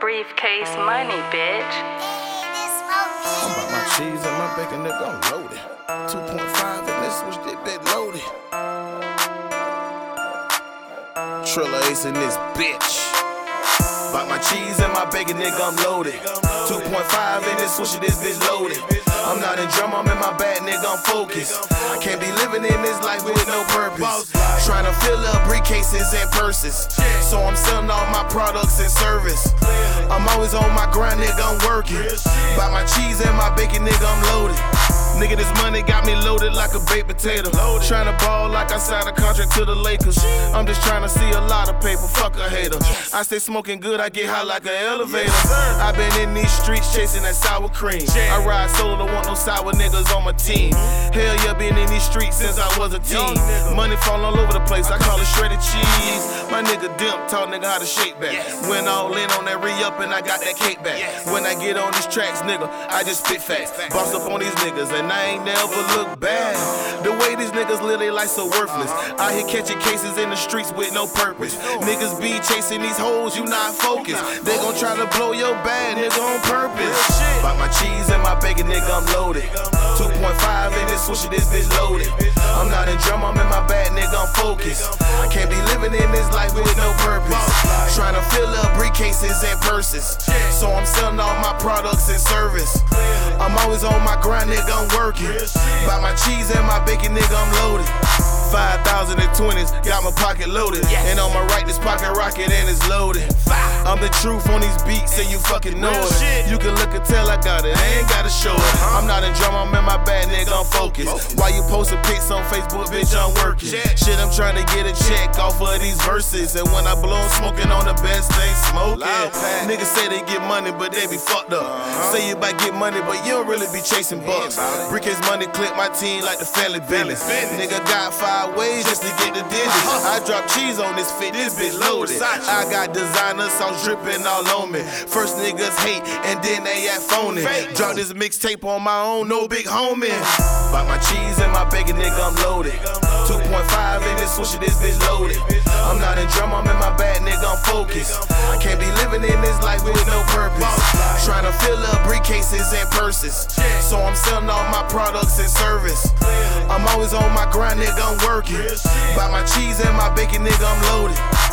briefcase money, bitch. I'm about my cheese and my bacon, nigga, I'm loaded. 2.5 and this was this bit loaded. Trilla Ace in this bitch. Bought my cheese and my bacon, nigga, I'm loaded. 2.5 in this switch, this bitch loaded. I'm not in drum, I'm in my bag, nigga, I'm focused. I can't be living in this life with no purpose. Trying to fill up briefcases and purses. So I'm selling all my products and service. I'm always on my grind, nigga, I'm working. Buy my cheese and my bacon, nigga, I'm loaded. Nigga, this money got me loaded like a baked potato. Trying to ball like I signed a contract to the Lakers. I'm just trying to see a lot of paper, fuck a hater. I stay smoking good, I get high like an elevator. i been in these streets chasing that sour cream. I ride solo, don't want no sour niggas on my team. Hell yeah, been in these streets since I was a teen. Money fall all over the place, I call it shredded cheese. My nigga Dimp taught nigga how to shake back. Went all in on that re up and I got that cake back. When I get on these tracks, nigga, I just spit facts. Boss up on these niggas and I ain't never look bad. The way these niggas live their life so worthless. Out here catching cases in the streets with no purpose. Niggas be chasing these hoes, you not focused. They gon' try to blow your bag, nigga, on purpose. Bought my cheese and my bacon, nigga, I'm loaded. 2.5 in this switch, this bitch loaded. I'm not in drum, I'm in my bag, nigga, I'm focused. I can't be living in this life with no purpose. Trying to fill up briefcases and purses. So I'm selling all my products and service. I'm always on my grind, nigga, I'm working. Buy my cheese and my bacon, nigga, I'm loaded. 5,020s, got my pocket loaded. And on my right, this pocket rocket and it's loaded. I'm the truth on these beats, so you fucking know it. You can look and tell I got it, I ain't gotta show it. I'm not in drum, I'm in my bag, nigga, I'm focused. Why you posting pics on Facebook, bitch, I'm working. Shit, I'm trying to get a check off of these verses. And when I blow, I'm smoking on the best thing smoking. Niggas say they get money, but they be fucked up. Say you about get money, but you don't really be chasing bucks. Brickets money clip my team like the family business. Nigga got five ways just to get the digits. I drop cheese on this fit, this bitch loaded. I got designer sauce dripping all on me. First niggas hate, and then they act phony. Drop this mixtape on my own, no big homie. Bought my cheese and my bacon, nigga, I'm loaded. 2.5 in this switch, this bitch loaded. I'm not in drum, I'm in my bag, nigga, I'm focused. I can't be living in this life with no purpose. Trying to fill up briefcases and purses. So I'm selling all my products and service. I'm always on my grind, nigga, I'm working. Buy my cheese and my bacon, nigga, I'm loaded.